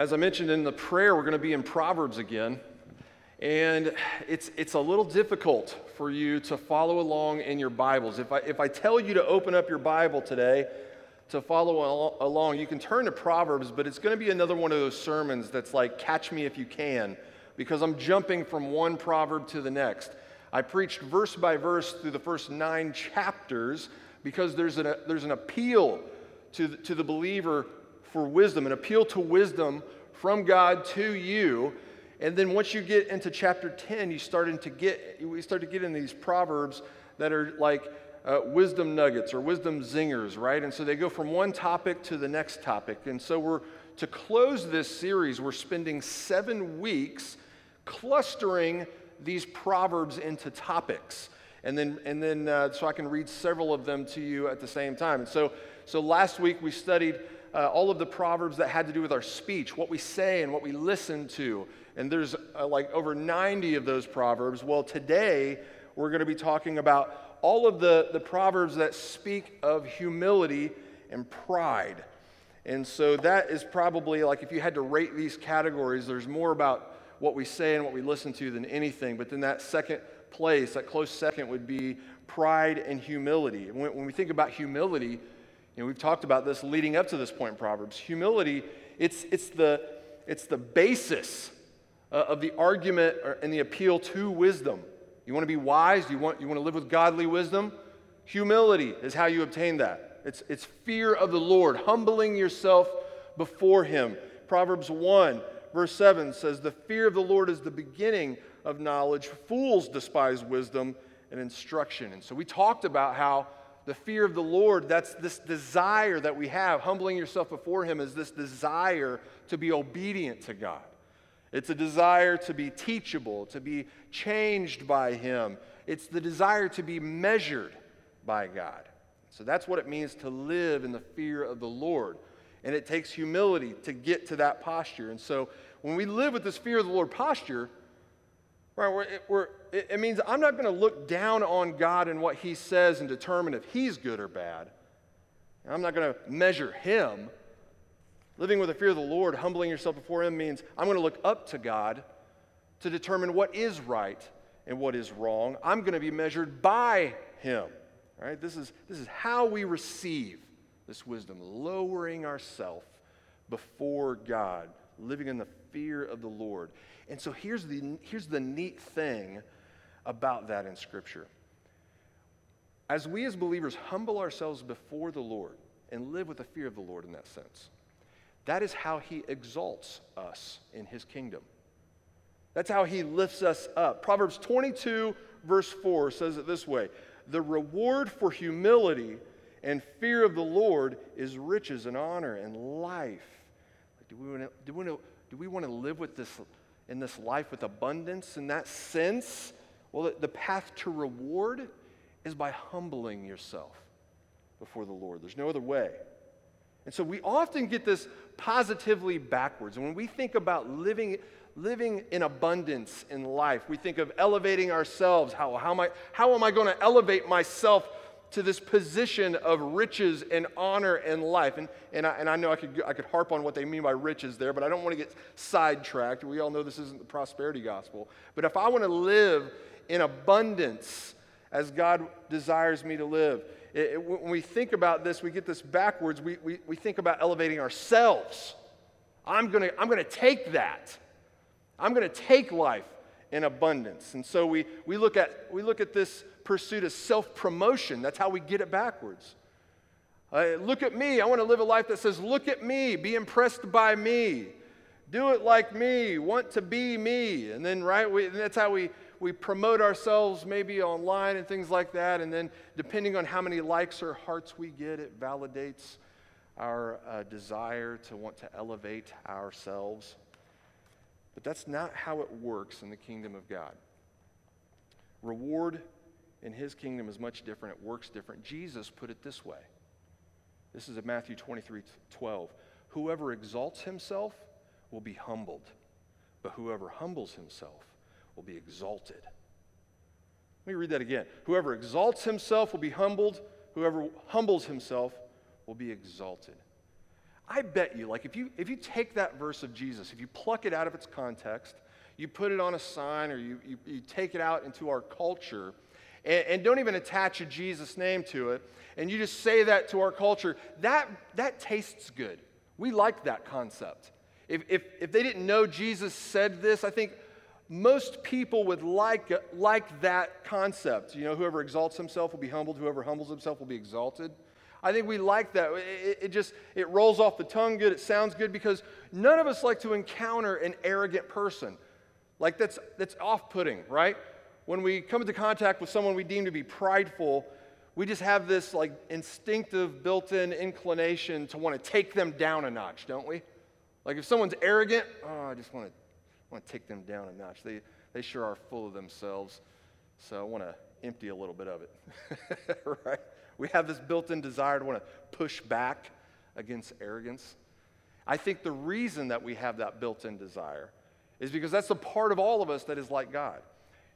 as I mentioned in the prayer, we're going to be in Proverbs again. And it's, it's a little difficult for you to follow along in your Bibles. If I, if I tell you to open up your Bible today to follow along, you can turn to Proverbs, but it's going to be another one of those sermons that's like, catch me if you can, because I'm jumping from one proverb to the next. I preached verse by verse through the first nine chapters because there's an, there's an appeal to the, to the believer for wisdom, an appeal to wisdom from God to you. And then once you get into chapter 10, you start to get, we start to get in these proverbs that are like uh, wisdom nuggets or wisdom zingers, right? And so they go from one topic to the next topic. And so we're, to close this series, we're spending seven weeks clustering these proverbs into topics. And then, and then uh, so I can read several of them to you at the same time. And so, so last week we studied uh, all of the proverbs that had to do with our speech, what we say and what we listen to. And there's uh, like over 90 of those proverbs. Well, today we're going to be talking about all of the, the proverbs that speak of humility and pride. And so that is probably like if you had to rate these categories, there's more about what we say and what we listen to than anything. But then that second place, that close second, would be pride and humility. When, when we think about humility, you know, we've talked about this leading up to this point in Proverbs. Humility, it's, it's, the, it's the basis uh, of the argument and the appeal to wisdom. You want to be wise? You want, you want to live with godly wisdom? Humility is how you obtain that. It's, it's fear of the Lord, humbling yourself before Him. Proverbs 1 verse 7 says, The fear of the Lord is the beginning of knowledge. Fools despise wisdom and instruction. And so we talked about how the fear of the Lord, that's this desire that we have. Humbling yourself before Him is this desire to be obedient to God. It's a desire to be teachable, to be changed by Him. It's the desire to be measured by God. So that's what it means to live in the fear of the Lord. And it takes humility to get to that posture. And so when we live with this fear of the Lord posture, right, we're, we're, it means I'm not going to look down on God and what He says and determine if He's good or bad. I'm not going to measure Him. Living with the fear of the Lord, humbling yourself before Him means I'm going to look up to God to determine what is right and what is wrong. I'm going to be measured by Him. Right? This is, this is how we receive this wisdom, lowering ourselves before God, living in the fear of the Lord. And so here's the, here's the neat thing about that in Scripture. As we as believers humble ourselves before the Lord and live with the fear of the Lord in that sense, that is how He exalts us in His kingdom. That's how He lifts us up. Proverbs 22, verse 4 says it this way The reward for humility and fear of the Lord is riches and honor and life. Do we want to, do we want to, do we want to live with this, in this life with abundance in that sense? Well, the, path to reward is by humbling yourself before the Lord. There's no other way. And so we often get this positively backwards. And when we think about living, living in abundance in life, we think of elevating ourselves. How, how, am, I, how am I going to elevate myself to this position of riches and honor and life. And, and, I, and I know I could, I could harp on what they mean by riches there, but I don't want to get sidetracked. We all know this isn't the prosperity gospel. But if I want to live in abundance as God desires me to live, it, it, when we think about this, we get this backwards. We, we, we think about elevating ourselves. I'm going to I'm going to take that. I'm going to take life in abundance. And so we, we, look, at, we look at this pursuit of self promotion. That's how we get it backwards. Uh, look at me. I want to live a life that says, Look at me. Be impressed by me. Do it like me. Want to be me. And then, right, we, that's how we, we promote ourselves maybe online and things like that. And then, depending on how many likes or hearts we get, it validates our uh, desire to want to elevate ourselves. But that's not how it works in the kingdom of God. Reward in his kingdom is much different, it works different. Jesus put it this way. This is in Matthew 23 12. Whoever exalts himself will be humbled, but whoever humbles himself will be exalted. Let me read that again. Whoever exalts himself will be humbled, whoever humbles himself will be exalted. I bet you, like if you if you take that verse of Jesus, if you pluck it out of its context, you put it on a sign or you, you, you take it out into our culture, and, and don't even attach a Jesus name to it, and you just say that to our culture, that that tastes good. We like that concept. If, if, if they didn't know Jesus said this, I think most people would like, like that concept. You know, whoever exalts himself will be humbled, whoever humbles himself will be exalted. I think we like that. It, it, just it rolls off the tongue good. It sounds good because none of us like to encounter an arrogant person. Like that's that's off-putting, right? When we come into contact with someone we deem to be prideful, we just have this like instinctive built-in inclination to want to take them down a notch, don't we? Like if someone's arrogant, oh, I just want to want to take them down a notch. They they sure are full of themselves. So I want to empty a little bit of it. right? We have this built-in desire to want to push back against arrogance. I think the reason that we have that built-in desire is because that's the part of all of us that is like God.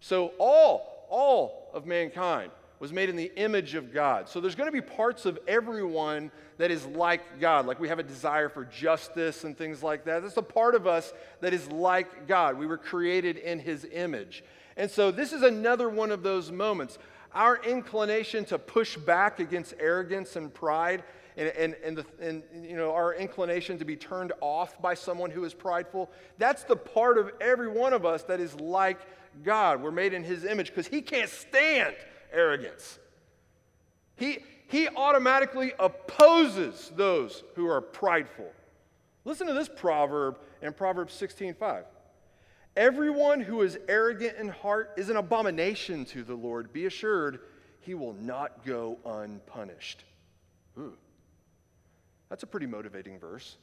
So all all of mankind was made in the image of God. So there's going to be parts of everyone that is like God. Like we have a desire for justice and things like that. That's a part of us that is like God. We were created in his image. And so this is another one of those moments. Our inclination to push back against arrogance and pride and, and, and, the, and you know, our inclination to be turned off by someone who is prideful, that's the part of every one of us that is like God. We're made in his image because he can't stand arrogance. He, he automatically opposes those who are prideful. Listen to this proverb in Proverbs 16:5. Everyone who is arrogant in heart is an abomination to the Lord. Be assured, he will not go unpunished. Ooh. That's a pretty motivating verse.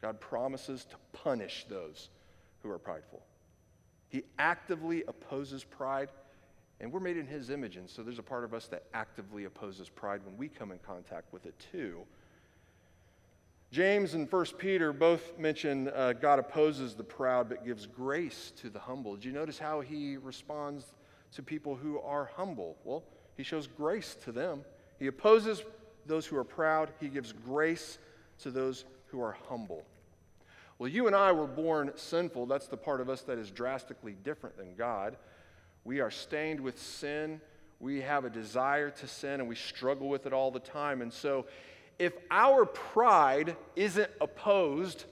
God promises to punish those who are prideful. He actively opposes pride. And we're made in his image, and so there's a part of us that actively opposes pride when we come in contact with it too. James and 1 Peter both mention uh, God opposes the proud but gives grace to the humble. Did you notice how he responds to people who are humble? Well, he shows grace to them. He opposes those who are proud, he gives grace to those who are humble. Well, you and I were born sinful. That's the part of us that is drastically different than God. We are stained with sin. We have a desire to sin and we struggle with it all the time. And so, if our pride isn't opposed,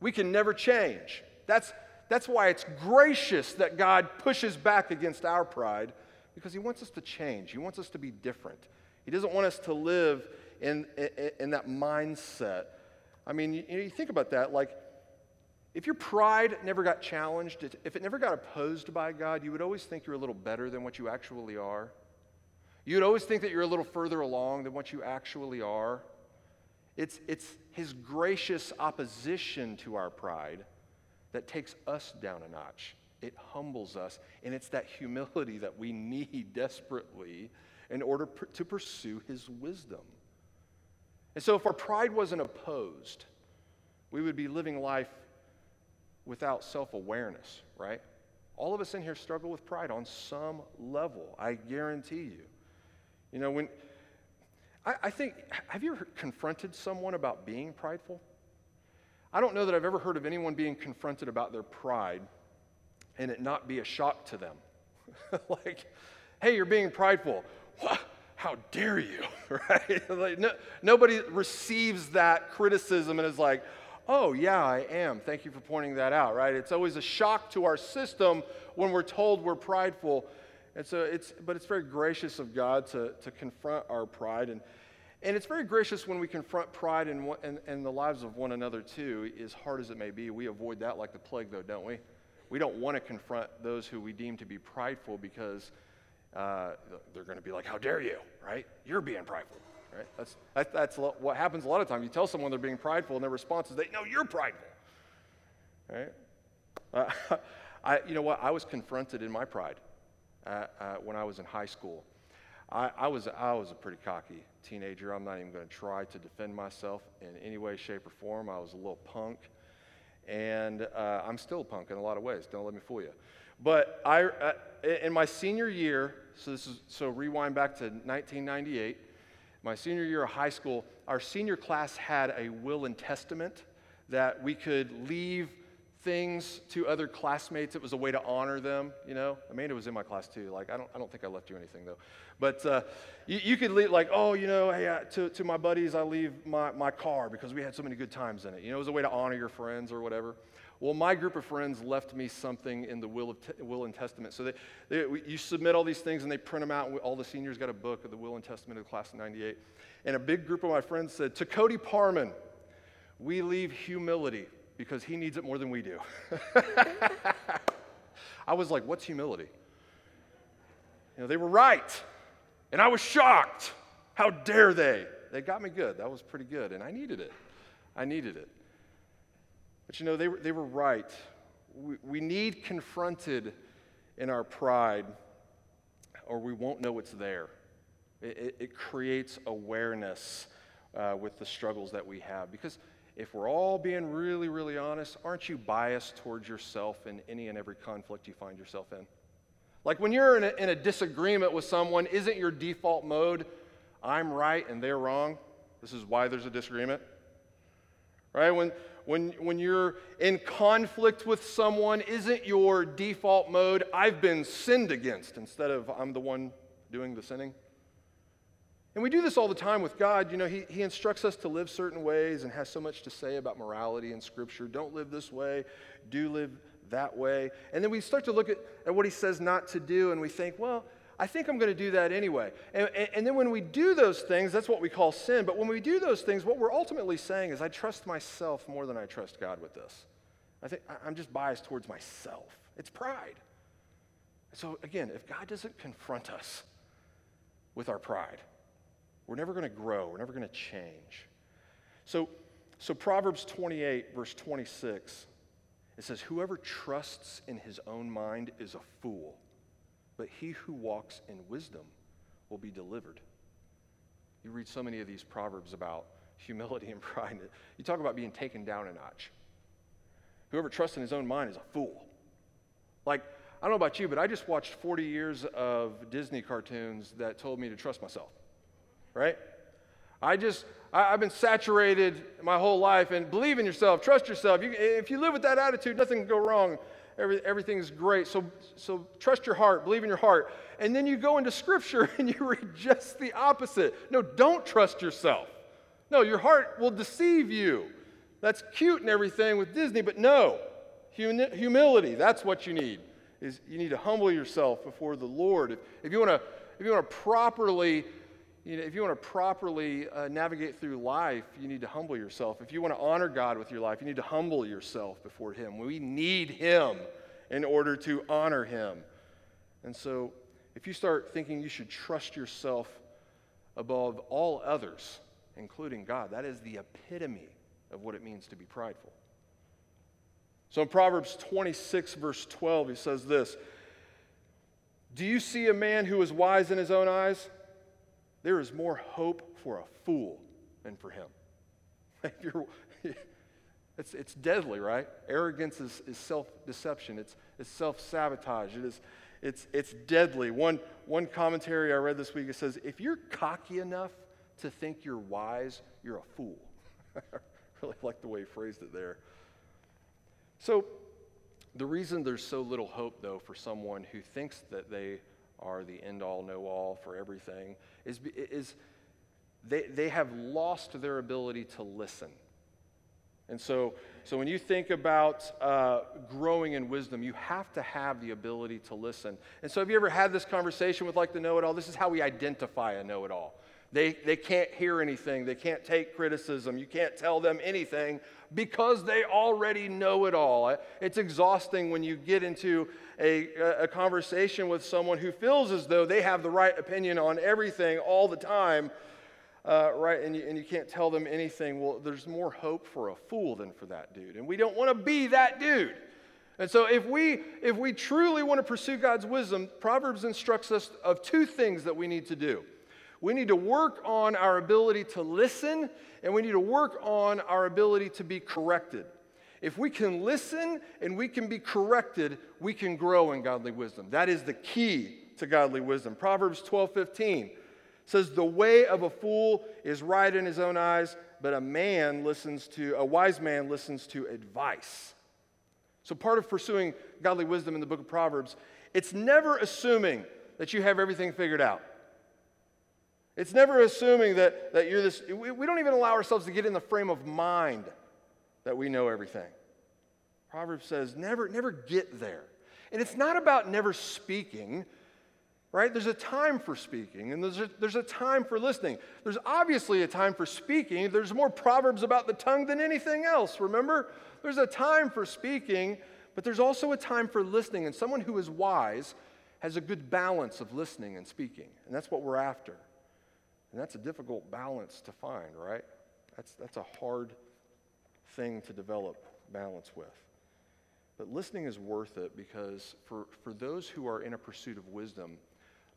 we can never change. That's, that's why it's gracious that God pushes back against our pride because He wants us to change. He wants us to be different. He doesn't want us to live in, in, in that mindset. I mean, you, you think about that. Like, if your pride never got challenged, if it never got opposed by God, you would always think you're a little better than what you actually are. You'd always think that you're a little further along than what you actually are. It's, it's His gracious opposition to our pride that takes us down a notch. It humbles us, and it's that humility that we need desperately in order to pursue His wisdom. And so, if our pride wasn't opposed, we would be living life without self awareness, right? All of us in here struggle with pride on some level, I guarantee you. You know, when I, I, think, have you ever confronted someone about being prideful? I don't know that I've ever heard of anyone being confronted about their pride and it not be a shock to them. like, hey, you're being prideful. What? How dare you? right? like, no, nobody receives that criticism and is like, oh, yeah, I am. Thank you for pointing that out, right? It's always a shock to our system when we're told we're prideful. And so it's, but it's very gracious of God to, to confront our pride. And, and it's very gracious when we confront pride in, in, in the lives of one another, too, as hard as it may be. We avoid that like the plague, though, don't we? We don't want to confront those who we deem to be prideful because uh, they're going to be like, How dare you, right? You're being prideful. Right? That's, that, that's what happens a lot of times. You tell someone they're being prideful, and their response is, they, no, you're prideful. Right? Uh, I, you know what? I was confronted in my pride uh, uh, when I was in high school. I, I, was, I was a pretty cocky teenager. I'm not even going to try to defend myself in any way, shape, or form. I was a little punk. And uh, I'm still a punk in a lot of ways. Don't let me fool you. But I, uh, in my senior year, so this is so rewind back to 1998 my senior year of high school, our senior class had a will and testament that we could leave things to other classmates. It was a way to honor them, you know. Amanda was in my class too. Like, I don't, I don't think I left you anything though. But uh, you, you, could leave, like, oh, you know, hey, I, to, to my buddies, I leave my, my car because we had so many good times in it. You know, it was a way to honor your friends or whatever. Well, my group of friends left me something in the will, of te- will and testament. So they, they, you submit all these things and they print them out. And all the seniors got a book of the will and testament of the class of 98. And a big group of my friends said, To Cody Parman, we leave humility because he needs it more than we do. I was like, what's humility? You know, they were right. And I was shocked. How dare they? They got me good. That was pretty good. And I needed it. I needed it. But you know, they were, they were right. We, we need confronted in our pride, or we won't know it's there. It, it, it creates awareness uh, with the struggles that we have. Because if we're all being really, really honest, aren't you biased towards yourself in any and every conflict you find yourself in? Like when you're in a, in a disagreement with someone, isn't your default mode, I'm right and they're wrong? This is why there's a disagreement. Right? When, when, when you're in conflict with someone, isn't your default mode, I've been sinned against, instead of I'm the one doing the sinning? And we do this all the time with God. You know, he, he instructs us to live certain ways and has so much to say about morality in Scripture. Don't live this way, do live that way. And then we start to look at, at what He says not to do, and we think, well, I think I'm going to do that anyway. And, and, and, then when we do those things, that's what we call sin. But when we do those things, what we're ultimately saying is, I trust myself more than I trust God with this. I think I'm just biased towards myself. It's pride. So again, if God doesn't confront us with our pride, we're never going to grow. We're never going to change. So, so Proverbs 28, verse 26, it says, Whoever trusts in his own mind is a fool, but he who walks in wisdom will be delivered. You read so many of these proverbs about humility and pride. You talk about being taken down a notch. Whoever trusts in his own mind is a fool. Like, I don't know about you, but I just watched 40 years of Disney cartoons that told me to trust myself right? I just, I, have been saturated my whole life and believe in yourself, trust yourself. You, if you live with that attitude, nothing can go wrong. Every, everything's great. So, so trust your heart, believe in your heart. And then you go into scripture and you read just the opposite. No, don't trust yourself. No, your heart will deceive you. That's cute and everything with Disney, but no. Humility, that's what you need. Is you need to humble yourself before the Lord. If, if you want to if you want to properly you know, if you want to properly uh, navigate through life, you need to humble yourself. If you want to honor God with your life, you need to humble yourself before Him. We need Him in order to honor Him. And so, if you start thinking you should trust yourself above all others, including God, that is the epitome of what it means to be prideful. So in Proverbs 26, verse 12, he says this Do you see a man who is wise in his own eyes? There is more hope for a fool than for him. it's, it's deadly, right? Arrogance is, is self deception, it's, it's self sabotage, it is, it's, it's deadly. One, one commentary I read this week it says, if you're cocky enough to think you're wise, you're a fool. I really like the way he phrased it there. So, the reason there's so little hope, though, for someone who thinks that they are the end all, know all for everything, is, is they, they have lost their ability to listen. And so, so when you think about uh, growing in wisdom, you have to have the ability to listen. And so, have you ever had this conversation with like the know it all? This is how we identify a know it all. They, they can't hear anything, they can't take criticism, you can't tell them anything because they already know it all. It's exhausting when you get into a, a conversation with someone who feels as though they have the right opinion on everything all the time. Uh, right, and you, and you can't tell them anything. Well, there's more hope for a fool than for that dude. And we don't want to be that dude. And so if we if we truly want to pursue God's wisdom, Proverbs instructs us of two things that we need to do. We need to work on our ability to listen, and we need to work on our ability to be corrected. If we can listen and we can be corrected, we can grow in godly wisdom. That is the key to godly wisdom. Proverbs 12 15 says the way of a fool is right in his own eyes, but a man listens to a wise man listens to advice. So part of pursuing godly wisdom in the book of Proverbs, it's never assuming that you have everything figured out. It's never assuming that, that you're this, we, we don't even allow ourselves to get in the frame of mind that we know everything. Proverbs says, never, never get there. And it's not about never speaking, right? There's a time for speaking and there's a, there's a time for listening. There's obviously a time for speaking. There's more Proverbs about the tongue than anything else, remember? There's a time for speaking, but there's also a time for listening. And someone who is wise has a good balance of listening and speaking. And that's what we're after. And that's a difficult balance to find, right? That's, that's a hard thing to develop balance with. But listening is worth it because for, for those who are in a pursuit of wisdom,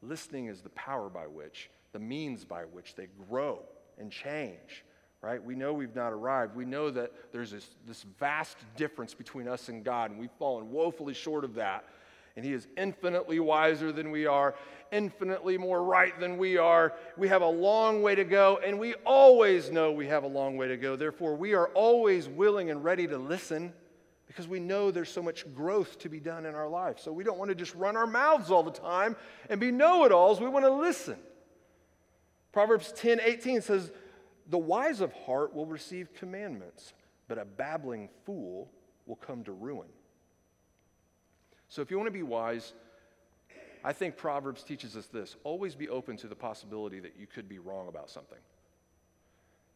listening is the power by which, the means by which they grow and change, right? We know we've not arrived. We know that there's this, this vast difference between us and God, and we've fallen woefully short of that. And He is infinitely wiser than we are, infinitely more right than we are. We have a long way to go, and we always know we have a long way to go. Therefore, we are always willing and ready to listen because we know there's so much growth to be done in our life. So we don't want to just run our mouths all the time and be know it alls. We want to listen. Proverbs 10 18 says, The wise of heart will receive commandments, but a babbling fool will come to ruin. So if you want to be wise, I think Proverbs teaches us this always be open to the possibility that you could be wrong about something.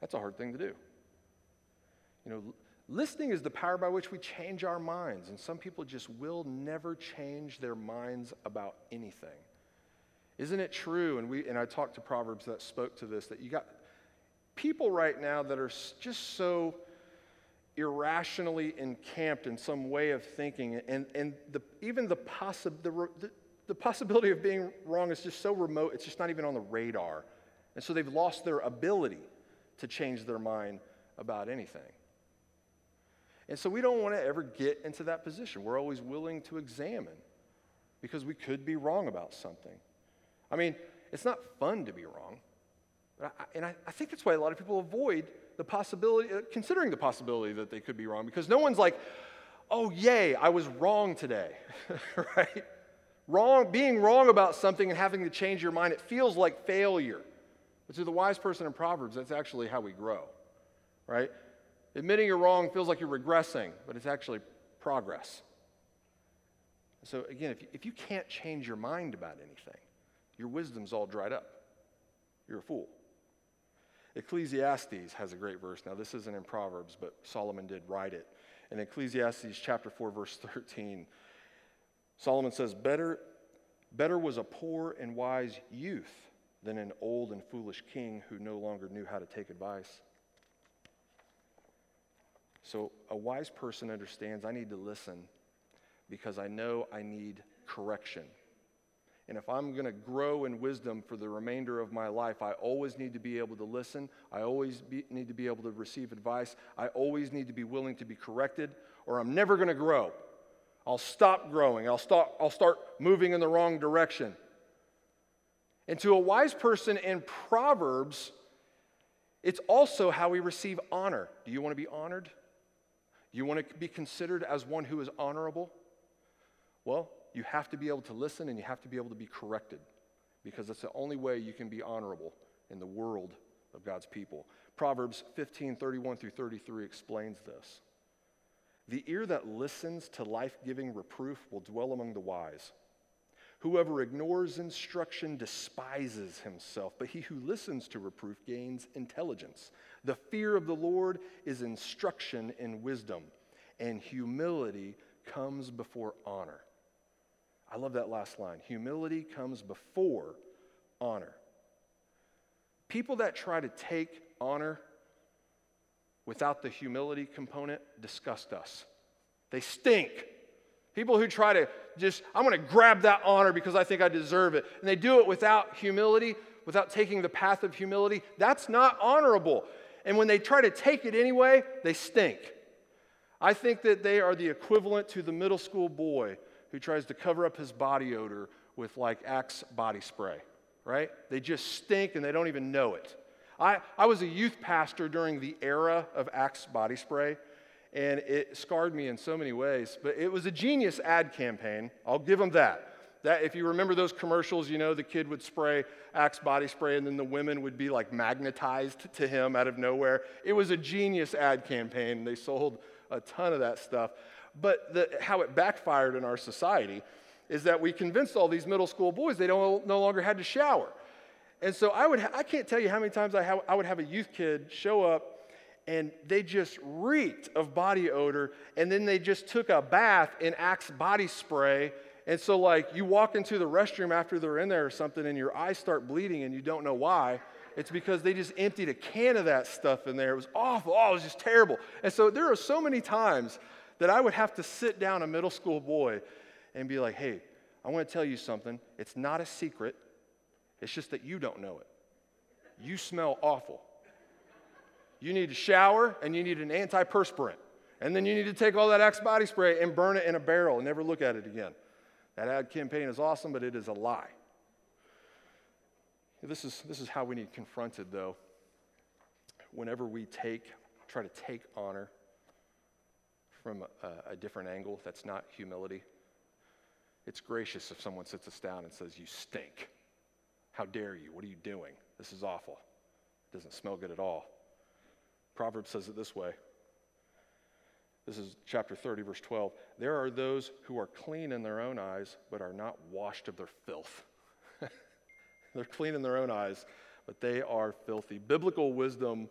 That's a hard thing to do. You know, Listening is the power by which we change our minds, and some people just will never change their minds about anything. Isn't it true? And, we, and I talked to Proverbs that spoke to this that you got people right now that are just so irrationally encamped in some way of thinking, and, and the, even the, possi- the, the, the possibility of being wrong is just so remote, it's just not even on the radar. And so they've lost their ability to change their mind about anything. And so we don't want to ever get into that position. We're always willing to examine because we could be wrong about something. I mean, it's not fun to be wrong. I, and I, I, think that's why a lot of people avoid the possibility, uh, considering the possibility that they could be wrong, because no one's like, oh, yay, I was wrong today, right? Wrong, being wrong about something and having to change your mind, it feels like failure. But to the wise person in Proverbs, that's actually how we grow, right? Admitting you're wrong feels like you're regressing, but it's actually progress. So, again, if you, if you can't change your mind about anything, your wisdom's all dried up. You're a fool. Ecclesiastes has a great verse. Now, this isn't in Proverbs, but Solomon did write it. In Ecclesiastes chapter 4, verse 13, Solomon says, Better, better was a poor and wise youth than an old and foolish king who no longer knew how to take advice. So a wise person understands I need to listen because I know I need correction. And if I'm going to grow in wisdom for the remainder of my life, I always need to be able to listen. I always be, need to be able to receive advice. I always need to be willing to be corrected, or I'm never going to grow. I'll stop growing. I'll, stop, I'll start moving in the wrong direction. And to a wise person in Proverbs, it's also how we receive honor. Do you want to be honored? You want to be considered as one who is honorable? Well, you have to be able to listen and you have to be able to be corrected because that's the only way you can be honorable in the world of God's people. Proverbs 15 31 through 33 explains this. The ear that listens to life giving reproof will dwell among the wise. Whoever ignores instruction despises himself, but he who listens to reproof gains intelligence. The fear of the Lord is instruction in wisdom, and humility comes before honor. I love that last line. Humility comes before honor. People that try to take honor without the humility component disgust us. They stink. People who try to just, I'm going to grab that honor because I think I deserve it. And they do it without humility, without taking the path of humility. That's not honorable. And when they try to take it anyway, they stink. I think that they are the equivalent to the middle school boy who tries to cover up his body odor with like Axe body spray, right? They just stink and they don't even know it. I, I was a youth pastor during the era of Axe body spray, and it scarred me in so many ways. But it was a genius ad campaign. I'll give them that. That if you remember those commercials, you know the kid would spray Axe body spray, and then the women would be like magnetized to him out of nowhere. It was a genius ad campaign. They sold a ton of that stuff. But the, how it backfired in our society is that we convinced all these middle school boys they don't, no longer had to shower. And so I, would ha- I can't tell you how many times I, ha- I would have a youth kid show up and they just reeked of body odor, and then they just took a bath in Axe body spray. And so, like, you walk into the restroom after they're in there or something, and your eyes start bleeding, and you don't know why. It's because they just emptied a can of that stuff in there. It was awful. Oh, it was just terrible. And so, there are so many times that I would have to sit down a middle school boy and be like, hey, I want to tell you something. It's not a secret, it's just that you don't know it. You smell awful. You need to shower and you need an antiperspirant. And then you need to take all that Axe body spray and burn it in a barrel and never look at it again. That ad campaign is awesome, but it is a lie. This is, this is how we need confronted, though. Whenever we take, try to take honor from a, a different angle that's not humility, it's gracious if someone sits us down and says, You stink. How dare you? What are you doing? This is awful. It doesn't smell good at all. Proverbs says it this way. This is chapter 30, verse 12. There are those who are clean in their own eyes, but are not washed of their filth. They're clean in their own eyes, but they are filthy. Biblical wisdom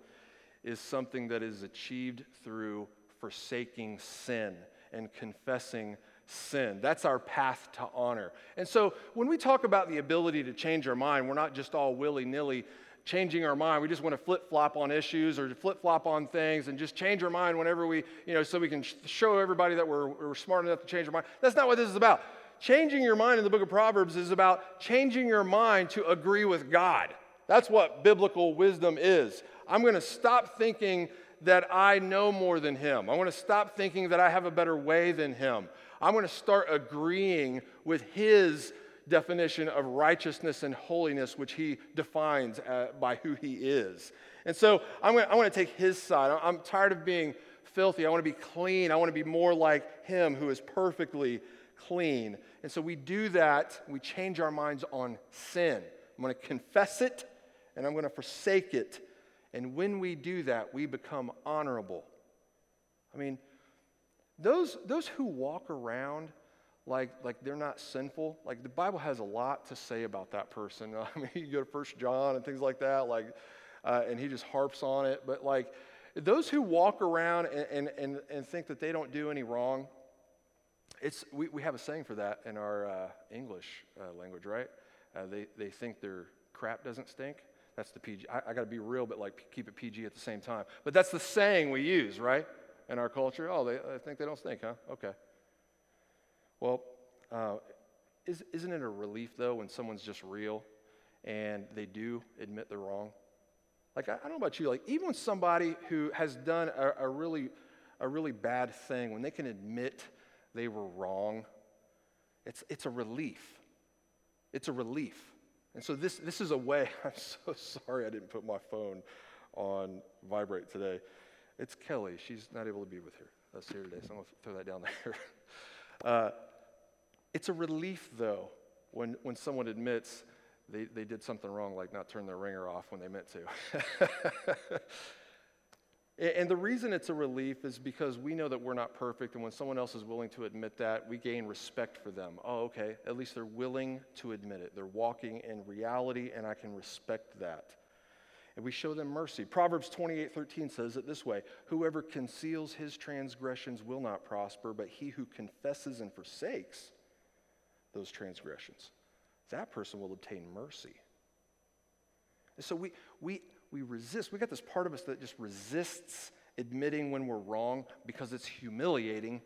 is something that is achieved through forsaking sin and confessing sin. That's our path to honor. And so when we talk about the ability to change our mind, we're not just all willy nilly changing our mind. We just want to flip flop on issues or flip flop on things and just change our mind whenever we, you know, so we can show everybody that we're, we're smart enough to change our mind. That's not what this is about. Changing your mind in the book of Proverbs is about changing your mind to agree with God. That's what biblical wisdom is. I'm going to stop thinking that I know more than him. I want to stop thinking that I have a better way than him. I'm going to start agreeing with his definition of righteousness and holiness, which he defines uh, by who he is. And so I'm gonna, I want to take his side. I'm tired of being filthy. I want to be clean. I want to be more like him who is perfectly clean. And so we do that. We change our minds on sin. I'm going to confess it and I'm going to forsake it. And when we do that, we become honorable. I mean, those, those who walk around like, like they're not sinful, like the Bible has a lot to say about that person. I mean, you go to First John and things like that, like, uh, and he just harps on it. But like those who walk around and, and, and, think that they don't do any wrong, it's, we, we have a saying for that in our uh, English uh, language, right? Uh, they, they think their crap doesn't stink. That's the PG. I, I got to be real, but like keep it PG at the same time. But that's the saying we use, right? in our culture? Oh, they I think they don't stink, huh? Okay. Well, uh, is, isn't it a relief, though, when someone's just real and they do admit they're wrong? Like, I, I don't know about you, like, even when somebody who has done a, a, really, a really bad thing, when they can admit they were wrong, it's, it's a relief. It's a relief. And so this, this is a way, I'm so sorry I didn't put my phone on vibrate today. It's Kelly. She's not able to be with her, us here today, so I'm going to throw that down there. Uh, it's a relief, though, when, when someone admits they, they did something wrong, like not turn their ringer off when they meant to. and the reason it's a relief is because we know that we're not perfect, and when someone else is willing to admit that, we gain respect for them. Oh, okay, at least they're willing to admit it. They're walking in reality, and I can respect that and we show them mercy. Proverbs 28 13 says it this way Whoever conceals his transgressions will not prosper, but he who confesses and forsakes those transgressions, that person will obtain mercy. And so we, we, we resist. We got this part of us that just resists admitting when we're wrong because it's humiliating.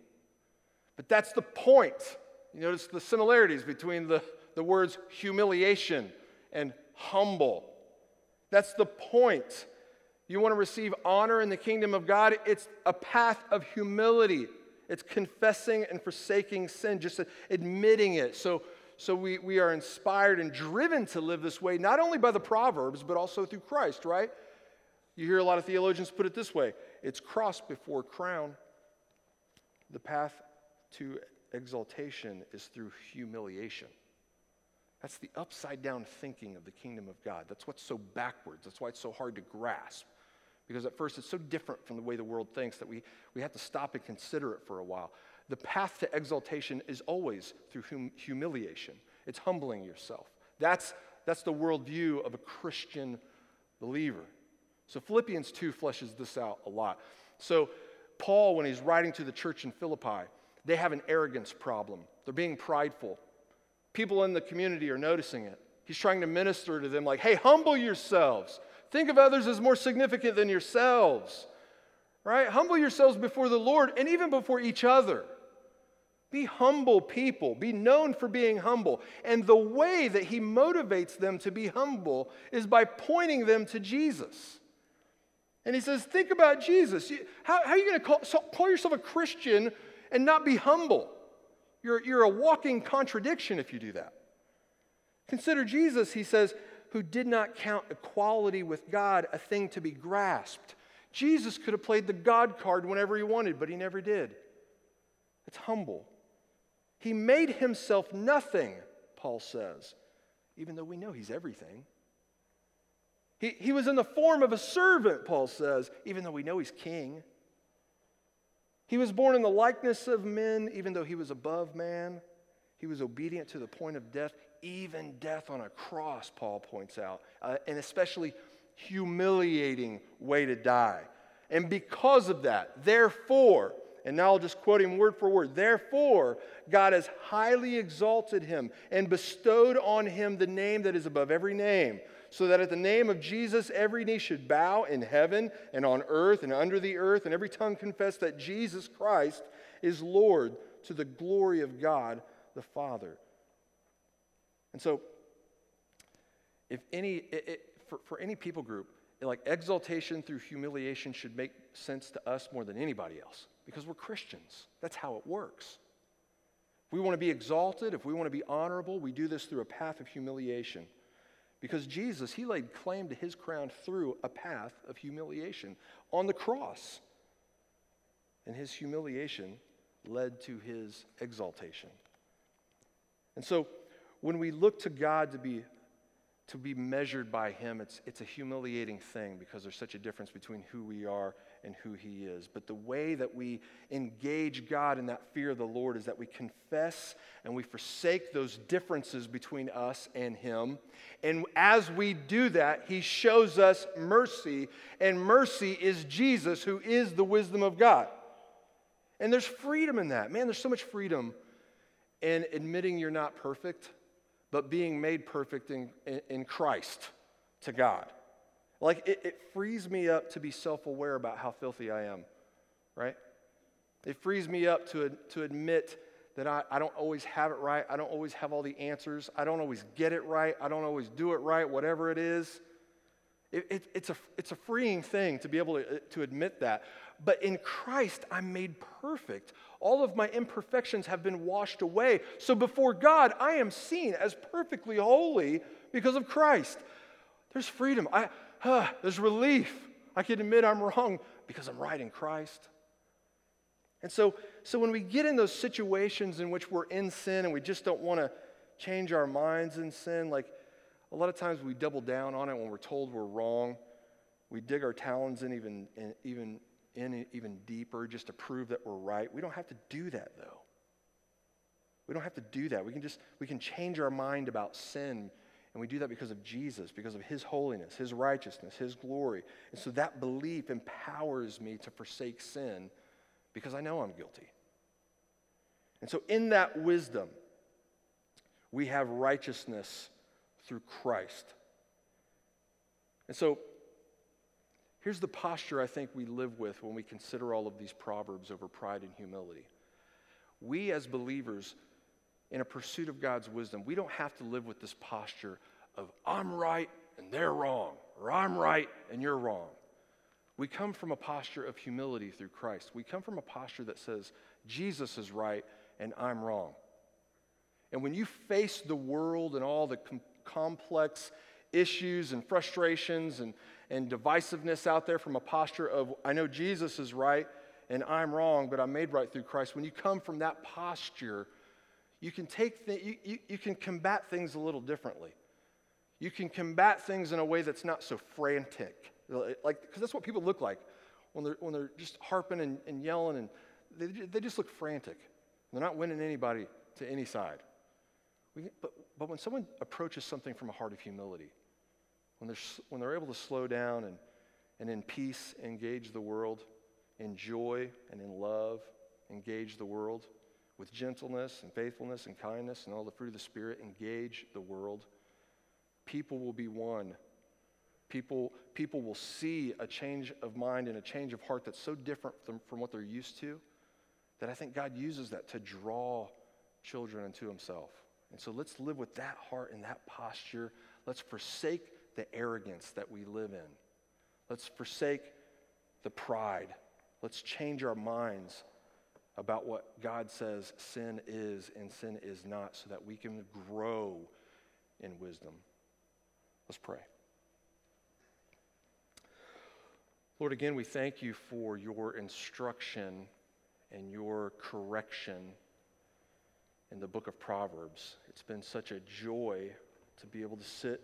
But that's the point. You notice the similarities between the, the words humiliation and humble. That's the point. You want to receive honor in the kingdom of God? It's a path of humility. It's confessing and forsaking sin, just admitting it. So, so we, we are inspired and driven to live this way, not only by the Proverbs, but also through Christ, right? You hear a lot of theologians put it this way it's cross before crown. The path to exaltation is through humiliation. That's the upside down thinking of the kingdom of God. That's what's so backwards. That's why it's so hard to grasp. Because at first it's so different from the way the world thinks that we, we have to stop and consider it for a while. The path to exaltation is always through hum- humiliation, it's humbling yourself. That's, that's the worldview of a Christian believer. So Philippians 2 fleshes this out a lot. So, Paul, when he's writing to the church in Philippi, they have an arrogance problem. They're being prideful. People in the community are noticing it. He's trying to minister to them like, hey, humble yourselves. Think of others as more significant than yourselves, right? Humble yourselves before the Lord and even before each other. Be humble people. Be known for being humble. And the way that he motivates them to be humble is by pointing them to Jesus. And he says, Think about Jesus. How, how are you going to call, call yourself a Christian and not be humble? You're, you're a walking contradiction if you do that. Consider Jesus, he says, who did not count equality with God a thing to be grasped. Jesus could have played the God card whenever he wanted, but he never did. It's humble. He made himself nothing, Paul says, even though we know he's everything. He, he was in the form of a servant, Paul says, even though we know he's king. He was born in the likeness of men, even though he was above man. He was obedient to the point of death, even death on a cross, Paul points out, uh, an especially humiliating way to die. And because of that, therefore, and now I'll just quote him word for word. Therefore, God has highly exalted him and bestowed on him the name that is above every name, so that at the name of Jesus every knee should bow in heaven and on earth and under the earth, and every tongue confess that Jesus Christ is Lord to the glory of God the Father. And so, if any, it, it, for, for any people group, like exaltation through humiliation should make sense to us more than anybody else because we're Christians. That's how it works. If we want to be exalted, if we want to be honorable, we do this through a path of humiliation. Because Jesus, he laid claim to his crown through a path of humiliation on the cross. And his humiliation led to his exaltation. And so when we look to God to be to be measured by him, it's, it's a humiliating thing because there's such a difference between who we are and who he is. But the way that we engage God in that fear of the Lord is that we confess and we forsake those differences between us and him. And as we do that, he shows us mercy, and mercy is Jesus, who is the wisdom of God. And there's freedom in that. Man, there's so much freedom in admitting you're not perfect but being made perfect in, in, Christ to God. Like, it, it frees me up to be self aware about how filthy I am, right? It frees me up to, to admit that I, I don't always have it right. I don't always have all the answers. I don't always get it right. I don't always do it right, whatever it is. It, it, it's, a, it's a freeing thing to be able to, to admit that. But in Christ, I'm made perfect. All of my imperfections have been washed away. So before God, I am seen as perfectly holy because of Christ. There's freedom. I, uh, there's relief. I can admit I'm wrong because I'm right in Christ. And so, so when we get in those situations in which we're in sin and we just don't want to change our minds in sin, like a lot of times we double down on it when we're told we're wrong. We dig our talons in even, in, even, in even deeper just to prove that we're right. We don't have to do that though. We don't have to do that. We can just we can change our mind about sin and we do that because of Jesus, because of his holiness, his righteousness, his glory. And so that belief empowers me to forsake sin because I know I'm guilty. And so in that wisdom, we have righteousness through Christ. And so, here's the posture I think we live with when we consider all of these proverbs over pride and humility. We, as believers, in a pursuit of God's wisdom, we don't have to live with this posture of, I'm right and they're wrong, or I'm right and you're wrong. We come from a posture of humility through Christ. We come from a posture that says, Jesus is right and I'm wrong. And when you face the world and all the com- complex issues and frustrations and, and divisiveness out there from a posture of, I know Jesus is right and I'm wrong, but I'm made right through Christ, when you come from that posture, you can take th- you, you, you can combat things a little differently. You can combat things in a way that's not so frantic. Like, because that's what people look like when they're, when they're just harping and, and yelling, and they, they just look frantic. They're not winning anybody to any side. We, but, but when someone approaches something from a heart of humility, when they're, when they're able to slow down and, and in peace engage the world, in joy and in love engage the world, with gentleness and faithfulness and kindness and all the fruit of the Spirit engage the world, people will be won. People, people will see a change of mind and a change of heart that's so different from, from what they're used to that I think God uses that to draw children into Himself. And so let's live with that heart and that posture. Let's forsake the arrogance that we live in. Let's forsake the pride. Let's change our minds about what God says sin is and sin is not so that we can grow in wisdom. Let's pray. Lord, again, we thank you for your instruction and your correction in the book of Proverbs. It's been such a joy to be able to sit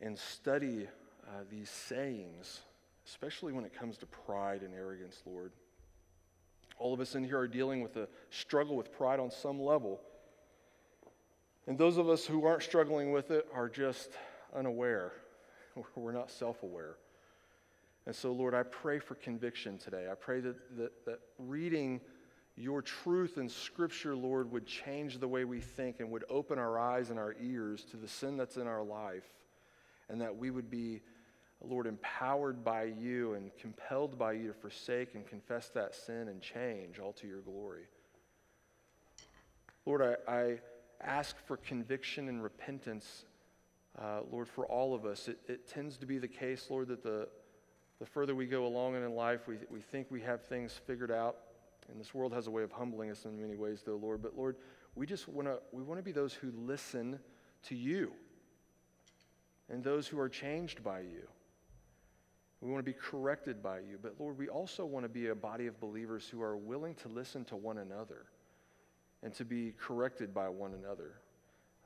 and study uh, these sayings, especially when it comes to pride and arrogance, Lord. All of us in here are dealing with a struggle with pride on some level. And those of us who aren't struggling with it are just unaware. We're not self aware. And so, Lord, I pray for conviction today. I pray that, that, that reading your truth in Scripture, Lord, would change the way we think and would open our eyes and our ears to the sin that's in our life, and that we would be, Lord, empowered by you and compelled by you to forsake and confess that sin and change all to your glory. Lord, I, I ask for conviction and repentance, uh, Lord, for all of us. It, it tends to be the case, Lord, that the, the further we go along in life, we, we think we have things figured out. And this world has a way of humbling us in many ways, though, Lord. But Lord, we just want to we want to be those who listen to you and those who are changed by you. We want to be corrected by you. But Lord, we also want to be a body of believers who are willing to listen to one another and to be corrected by one another.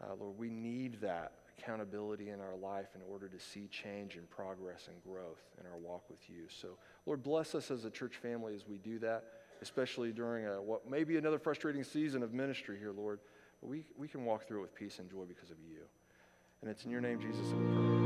Uh, Lord, we need that accountability in our life in order to see change and progress and growth in our walk with you. So, Lord, bless us as a church family as we do that, especially during a, what may be another frustrating season of ministry here, Lord. But we, we can walk through it with peace and joy because of you. And it's in your name, Jesus, that we pray.